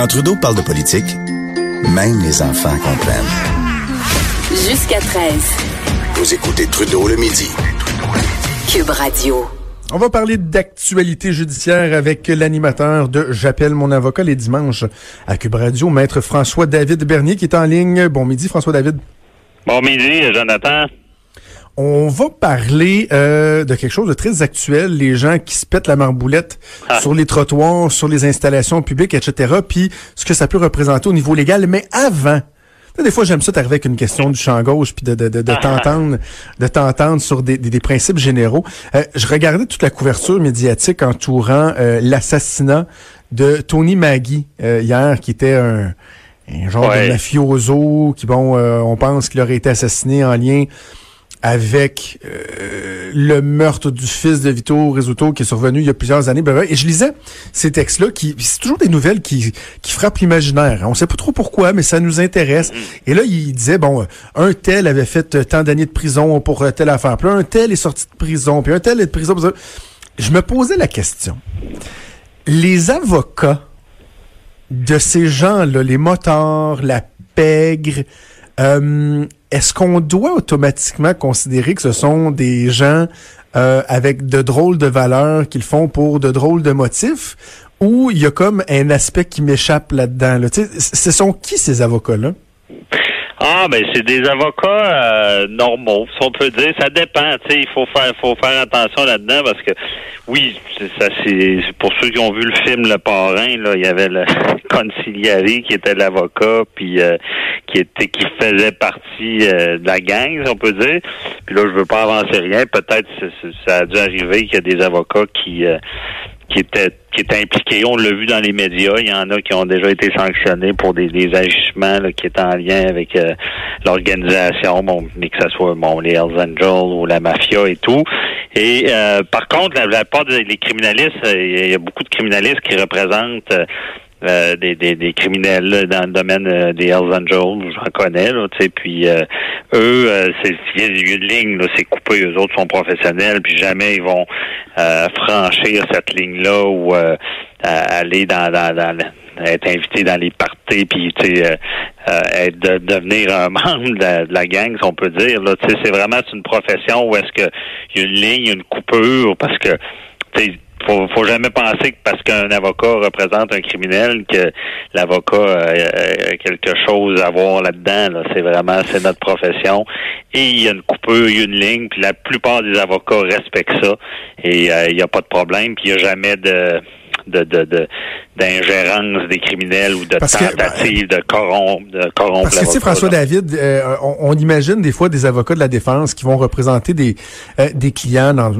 Quand Trudeau parle de politique, même les enfants comprennent. Jusqu'à 13. Vous écoutez Trudeau le midi. Cube Radio. On va parler d'actualité judiciaire avec l'animateur de J'appelle mon avocat les dimanches à Cube Radio, maître François-David Bernier qui est en ligne. Bon midi François-David. Bon midi Jonathan. On va parler euh, de quelque chose de très actuel, les gens qui se pètent la marboulette Ah. sur les trottoirs, sur les installations publiques, etc. Puis ce que ça peut représenter au niveau légal. Mais avant, des fois j'aime ça t'arriver avec une question du champ gauche puis de, de, de, de Ah. t'entendre, de t'entendre sur des, des, des principes généraux. Euh, je regardais toute la couverture médiatique entourant euh, l'assassinat de Tony Maggie euh, hier, qui était un, un genre Ouais. de mafioso qui, bon, euh, on pense qu'il aurait été assassiné en lien avec euh, le meurtre du fils de Vito Rizzuto qui est survenu il y a plusieurs années. Et je lisais ces textes-là qui, c'est toujours des nouvelles qui, qui frappent l'imaginaire. On sait pas trop pourquoi, mais ça nous intéresse. Et là, il disait, bon, euh, un tel avait fait euh, tant d'années de prison pour euh, telle affaire. Puis un tel est sorti de prison. Puis un tel est de prison. Je me posais la question. Les avocats de ces gens-là, les motards, la pègre, euh, est-ce qu'on doit automatiquement considérer que ce sont des gens euh, avec de drôles de valeurs qu'ils font pour de drôles de motifs ou il y a comme un aspect qui m'échappe là-dedans? Là? Ce sont qui ces avocats-là? Ah ben c'est des avocats euh, normaux, si on peut dire. Ça dépend. Tu sais, il faut faire faut faire attention là-dedans parce que oui, ça c'est pour ceux qui ont vu le film Le Parrain, là, il y avait le conciliari qui était l'avocat, puis euh, qui était qui faisait partie euh, de la gang, si on peut dire. Puis là, je veux pas avancer rien. Peut-être ça a dû arriver qu'il y a des avocats qui euh, qui étaient qui étaient impliqués. On l'a vu dans les médias. Il y en a qui ont déjà été sanctionnés pour des, des agissements là, qui étaient en lien avec euh, l'organisation, bon, mais que ce soit bon, les Hells Angels ou la mafia et tout. Et euh, par contre, la, la part des criminalistes, euh, il y a beaucoup de criminalistes qui représentent euh, des, des, des criminels dans le domaine euh, des Hells Angels, j'en connais, là, puis euh, eux, euh, c'est il y a une ligne, là, c'est coupé, eux autres sont professionnels, puis jamais ils vont euh, franchir cette ligne-là ou euh, aller dans, dans, dans être invité dans les parties, puis être de, devenir un membre de la, de la gang, si on peut dire. Là, c'est vraiment une profession où est-ce que il y a une ligne, une coupure, parce que faut, faut jamais penser que parce qu'un avocat représente un criminel que l'avocat euh, a quelque chose à voir là-dedans. Là. C'est vraiment c'est notre profession. Et il y a une coupure, il y a une ligne, puis la plupart des avocats respectent ça. Et euh, il n'y a pas de problème, puis il n'y a jamais de de, de, de- d'ingérence des criminels ou de Parce que, tentative de corrompre de corrompre Parce que, tu sais, François là. David, euh, on, on imagine des fois des avocats de la défense qui vont représenter des, euh, des clients dans,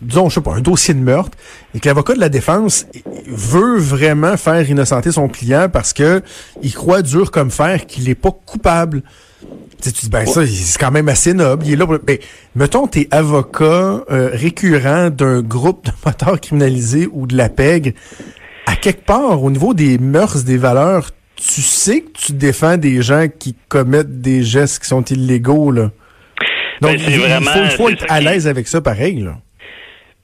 disons, je sais pas, un dossier de meurtre, et que l'avocat de la défense veut vraiment faire innocenter son client parce que il croit dur comme fer qu'il est pas coupable. Tu, dis, ben ça, c'est quand même assez noble. Il est là pour... Ben, mettons, t'es avocat euh, récurrent d'un groupe de moteurs criminalisés ou de la PEG. À quelque part, au niveau des mœurs, des valeurs, tu sais que tu défends des gens qui commettent des gestes qui sont illégaux, là. Donc, Ben, c'est il, faut, il faut être à l'aise avec ça, pareil, là.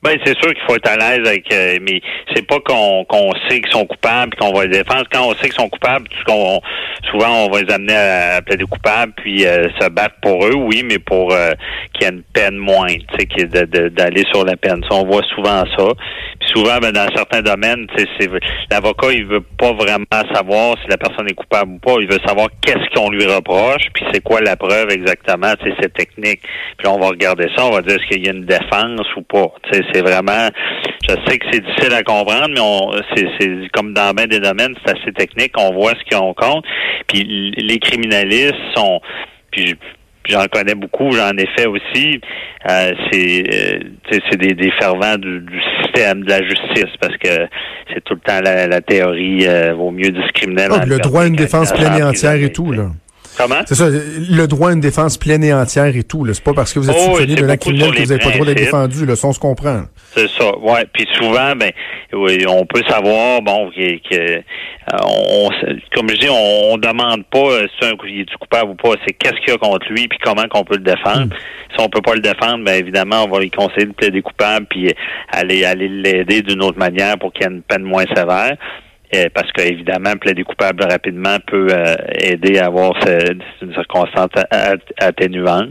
Ben c'est sûr qu'il faut être à l'aise avec, euh, mais c'est pas qu'on sait qu'ils sont coupables qu'on va les défendre. Quand on sait qu'ils sont coupables, souvent on va les amener à, à plaider coupables puis euh, se battre pour eux, oui, mais pour euh, qu'il y ait une peine moindre, tu sais, d'aller sur la peine. Ça, on voit souvent ça. Puis souvent, ben, dans certains domaines, c'est l'avocat, il veut pas vraiment savoir si la personne est coupable ou pas. Il veut savoir qu'est-ce qu'on lui reproche, puis c'est quoi la preuve exactement. C'est technique. Puis là, on va regarder ça, on va dire est-ce qu'il y a une défense ou pas. C'est vraiment. Je sais que c'est difficile à comprendre, mais on, c'est, c'est comme dans bien des domaines, c'est assez technique. On voit ce qu'on compte. Puis les criminalistes sont. Puis j'en connais beaucoup, j'en ai fait aussi. Euh, c'est euh, c'est des, des fervents du, du système de la justice parce que c'est tout le temps la, la théorie euh, vaut mieux discriminer. Ah, le droit à une défense pleine et entière et tout, là. Comment? C'est ça, le droit à une défense pleine et entière et tout. C'est pas parce que vous êtes Oh, d'un acte beaucoup criminel que vous n'avez pas le droit d'être défendu. Là, ça, on se comprend. C'est ça, ouais. Puis souvent, ben, oui, on peut savoir, bon, que, que, euh, on, comme je dis, on, on demande pas euh, si un est coupable ou pas. C'est qu'est-ce qu'il y a contre lui, puis comment qu'on peut le défendre. Si on peut pas le défendre, ben évidemment, on va lui conseiller de plaider coupable, puis aller aller l'aider d'une autre manière pour qu'il y ait une peine moins sévère. Euh, parce qu'évidemment, plaider coupable rapidement peut euh, aider à avoir ce- une circonstance atténuante.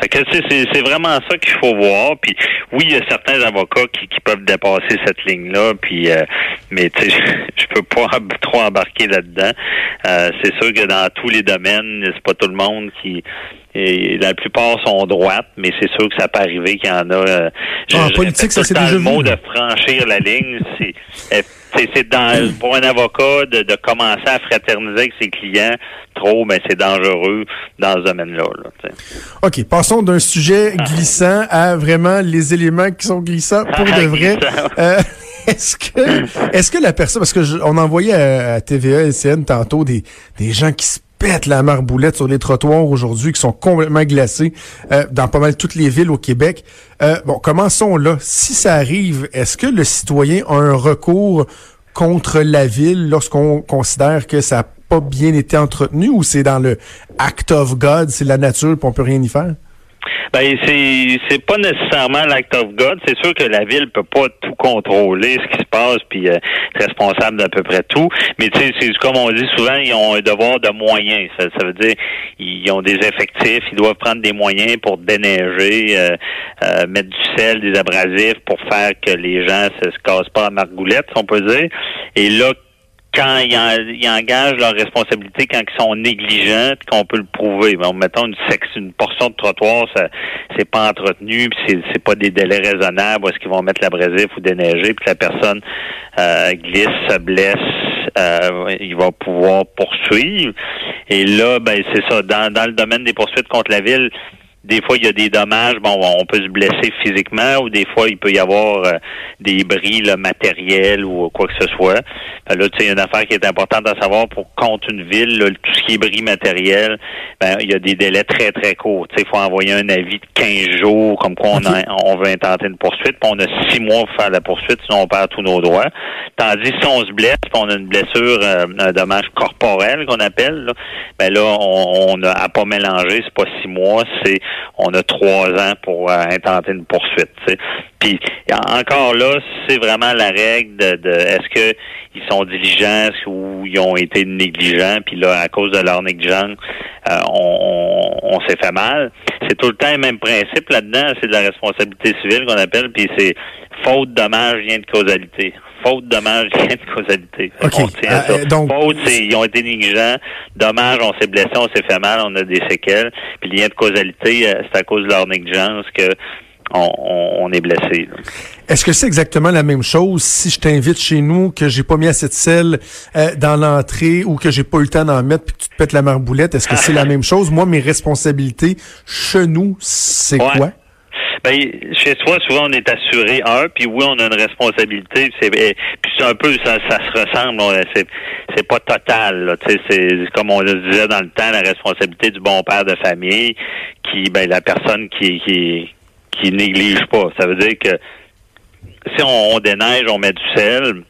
Fait que c'est c'est vraiment ça qu'il faut voir. Puis oui, il y a certains avocats qui, qui peuvent dépasser cette ligne-là. Puis euh, mais tu sais, je peux pas trop embarquer là-dedans. Euh, c'est sûr que dans tous les domaines, c'est pas tout le monde qui et la plupart sont droites, mais c'est sûr que ça peut arriver qu'il y en a. euh, je- Ah, en je politique, ça s'est le temps déjà le mot vu, de franchir la ligne. C'est euh, c'est c'est dans pour un avocat de, de commencer à fraterniser avec ses clients trop, mais c'est dangereux dans ce domaine-là. là. OK, passons d'un sujet glissant à vraiment les éléments qui sont glissants pour de vrai. Euh, est-ce que est-ce que la personne parce que je- on envoyait à, à TVA LCN tantôt des des gens qui se pètent la marboulette sur les trottoirs aujourd'hui qui sont complètement glacés euh, dans pas mal toutes les villes au Québec. Euh, bon, commençons là. Si ça arrive, est-ce que le citoyen a un recours contre la ville lorsqu'on considère que ça n'a pas bien été entretenu ou c'est dans le act of God, c'est la nature, puis on peut rien y faire? Ben c'est c'est pas nécessairement l'act of God. C'est sûr que la ville peut pas tout contrôler ce qui se passe puis euh, responsable d'à peu près tout. Mais tu sais, c'est comme on dit souvent, ils ont un devoir de moyens. Ça, ça veut dire ils ont des effectifs, ils doivent prendre des moyens pour déneiger, euh, euh, mettre du sel, des abrasifs pour faire que les gens se, se cassent pas à margoulette, si on peut dire. Et là, quand ils, ils engagent leur responsabilité quand ils sont négligents, qu'on peut le prouver. Bon, mettons une section, une portion de trottoir, ça c'est pas entretenu, puis c'est, c'est pas des délais raisonnables, est-ce qu'ils vont mettre l'abrasif ou déneiger, puis la personne euh, glisse, se blesse, euh, il va pouvoir poursuivre. Et là, ben c'est ça. Dans, dans le domaine des poursuites contre la ville, des fois, il y a des dommages. Bon, on peut se blesser physiquement ou des fois, il peut y avoir euh, des bris là, matériels ou quoi que ce soit. Ben là, tu sais, il y a une affaire qui est importante à savoir pour contre une ville, là, tout ce qui est bris matériel, ben, il y a des délais très, très courts. Tu sais, il faut envoyer un avis de 15 jours, comme quoi on, a- on veut intenter une poursuite, puis on a six mois pour faire la poursuite, sinon on perd tous nos droits. Tandis si on se blesse, puis on a une blessure, euh, un dommage corporel qu'on appelle, là, ben là, on, on a à pas mélanger, c'est pas six mois, c'est on a trois ans pour euh, intenter une poursuite. Puis encore là, c'est vraiment la règle de, de est-ce que ils sont diligents ou ils ont été négligents, puis là, à cause de leur négligence, euh, on, on, on s'est fait mal. C'est tout le temps le même principe là-dedans, c'est de la responsabilité civile qu'on appelle, puis c'est faute, dommage, lien de causalité. Faute, dommage, lien de causalité. Fait OK. qu'on tient à Euh, ça. donc- Faute, c'est ils ont été négligents. Dommage, on s'est blessé, on s'est fait mal, on a des séquelles. Puis lien de causalité, euh, c'est à cause de leur négligence que on, on- on est blessé. Est-ce que c'est exactement la même chose si je t'invite chez nous, que j'ai pas mis assez de sel euh, dans l'entrée ou que j'ai pas eu le temps d'en mettre puis que tu te pètes la marboulette? Est-ce que c'est la même chose? Moi, mes responsabilités chez nous, c'est Ouais. quoi? Ben, chez soi, souvent, on est assuré un, puis oui, on a une responsabilité. C'est, eh, puis c'est un peu, ça, ça se ressemble. C'est, c'est pas total. Là, tu sais, c'est comme on le disait dans le temps, la responsabilité du bon père de famille, qui, ben, la personne qui, qui, qui néglige pas. Ça veut dire que si on, déneige, on met du sel,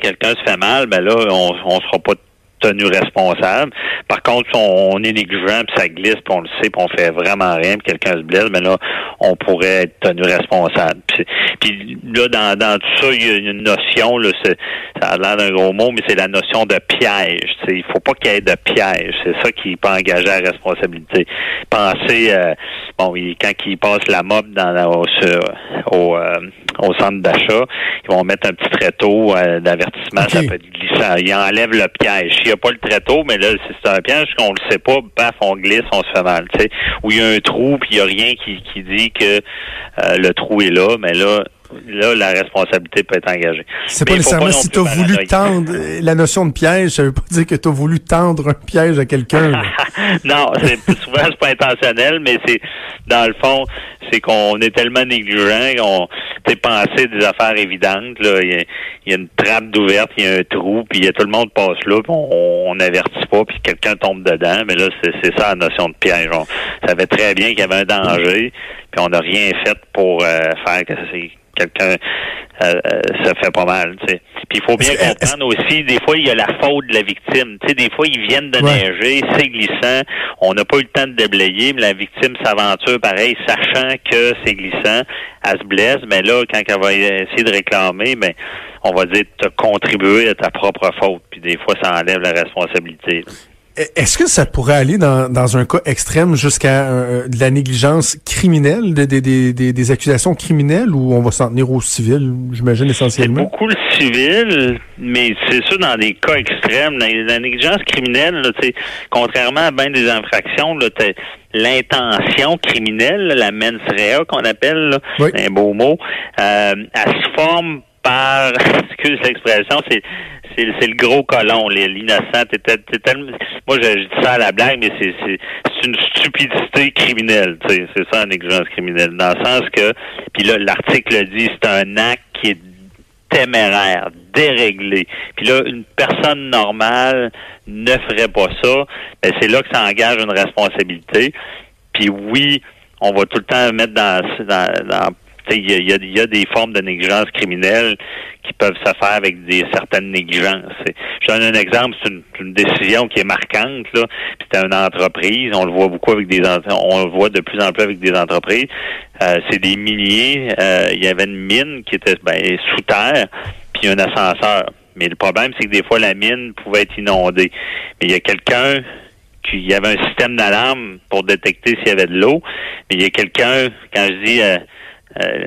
quelqu'un se fait mal, ben là, on, on sera pas tenu responsable. Par contre, si on, on est négligent, puis ça glisse, puis on le sait, puis on fait vraiment rien, puis quelqu'un se blesse, ben là, on pourrait être tenu responsable. Puis, puis là, dans, dans tout ça, il y a une notion, là, c'est- ça a l'air d'un gros mot, mais c'est la notion de piège. Tu sais, Il faut pas qu'il y ait de piège. C'est ça qui peut engager la responsabilité. Pensez, euh, bon, il- quand ils passent la mob dans la- au, au, euh, au centre d'achat, ils vont mettre un petit tréteau euh, d'avertissement, ça peut être glissant. Ils enlèvent le piège. S'il n'y a pas le tréteau, mais là, si c'est un piège qu'on le sait pas, paf, on glisse, on se fait mal. Ou il y a un trou, puis il n'y a rien qui, qui dit que euh, le trou est là, mais là, là, la responsabilité peut être engagée. C'est pas nécessairement si tu as voulu tendre euh, la notion de piège, ça veut pas dire que tu as voulu tendre un piège à quelqu'un. non, c'est souvent c'est pas intentionnel, mais c'est dans le fond, c'est qu'on est tellement négligent qu'on t'es pensé des affaires évidentes. Là, il y a, il y a une trappe d'ouverte, il y a un trou, puis il y a tout le monde passe là, puis on on n'avertit pas, puis quelqu'un tombe dedans. Mais là, c'est c'est ça la notion de piège. On savait très bien qu'il y avait un danger, puis on n'a rien fait pour euh, faire que c'est quelqu'un euh, euh, se fait pas mal. Tu sais. Puis il faut bien comprendre aussi, des fois, il y a la faute de la victime. Tu sais, des fois, ils viennent de Ouais. neiger, c'est glissant, on n'a pas eu le temps de déblayer, mais la victime s'aventure pareil, sachant que c'est glissant, elle se blesse, mais là, quand elle va essayer de réclamer, ben, on va dire, te contribuer à ta propre faute. Puis des fois, ça enlève la responsabilité. Est-ce que ça pourrait aller dans, dans un cas extrême jusqu'à euh, de la négligence criminelle, des, des, des, des accusations criminelles, ou on va s'en tenir au civil, j'imagine essentiellement? C'est beaucoup le civil, mais c'est sûr dans des cas extrêmes. La, négligence criminelle, là, contrairement à bien des infractions, l'intention criminelle, la mens rea qu'on appelle, un beau mot, euh, elle se forme par, excuse l'expression, c'est c'est le gros colon, l'innocent. Moi, je, dis ça à la blague, mais c'est une stupidité criminelle. C'est ça, une négligence criminelle. Dans le sens que, puis là, l'article dit, c'est un acte qui est téméraire, déréglé. Puis là, une personne normale ne ferait pas ça. Ben, c'est là que ça engage une responsabilité. Puis oui, on va tout le temps mettre dans, dans, dans il y a, des formes de négligence criminelle qui peuvent se faire avec des certaines négligences. Je donne un exemple, c'est une, décision qui est marquante. Là. C'était une entreprise, on le voit beaucoup avec des on le voit de plus en plus avec des entreprises. Euh, c'est des miniers. Euh, il y avait une mine qui était ben, sous terre, puis un ascenseur. Mais le problème, c'est que des fois la mine pouvait être inondée. Mais il y a quelqu'un qui y avait un système d'alarme pour détecter s'il y avait de l'eau. Mais il y a quelqu'un, quand je dis euh, euh,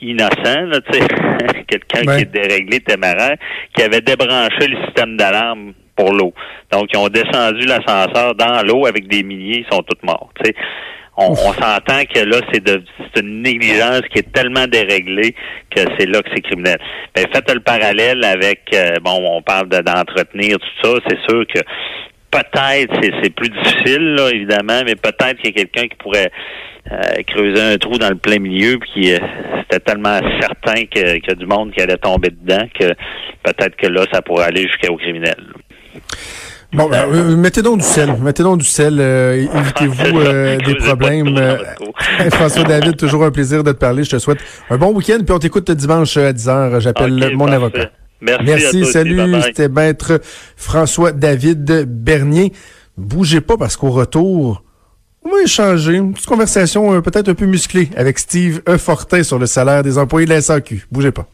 innocent, là, quelqu'un qui est déréglé, téméraire, qui avait débranché le système d'alarme pour l'eau. Donc, ils ont descendu l'ascenseur dans l'eau avec des milliers, ils sont tous morts. On, on s'entend que là, c'est de une négligence qui est tellement déréglée que c'est là que c'est criminel. Mais faites le parallèle avec, euh, bon, on parle d'entretenir tout ça, c'est sûr que peut-être, c'est plus difficile, là, évidemment, mais peut-être qu'il y a quelqu'un qui pourrait euh, creuser un trou dans le plein milieu, puis euh, c'était tellement certain qu'il y a du monde qui allait tomber dedans que peut-être que là, ça pourrait aller jusqu'au criminel. Bon, ben, euh, mettez donc du sel. Mettez donc du sel. évitez-vous des problèmes. François David, toujours un plaisir de te parler. Je te souhaite un bon week-end. Puis on t'écoute dimanche à 10h. J'appelle mon avocat. Merci. Merci. salut. C'était maître François David Bernier. Bougez pas parce qu'au retour, on va échanger une petite conversation euh, peut-être un peu musclée avec Steve E. Fortin sur le salaire des employés de la SAQ. Bougez pas.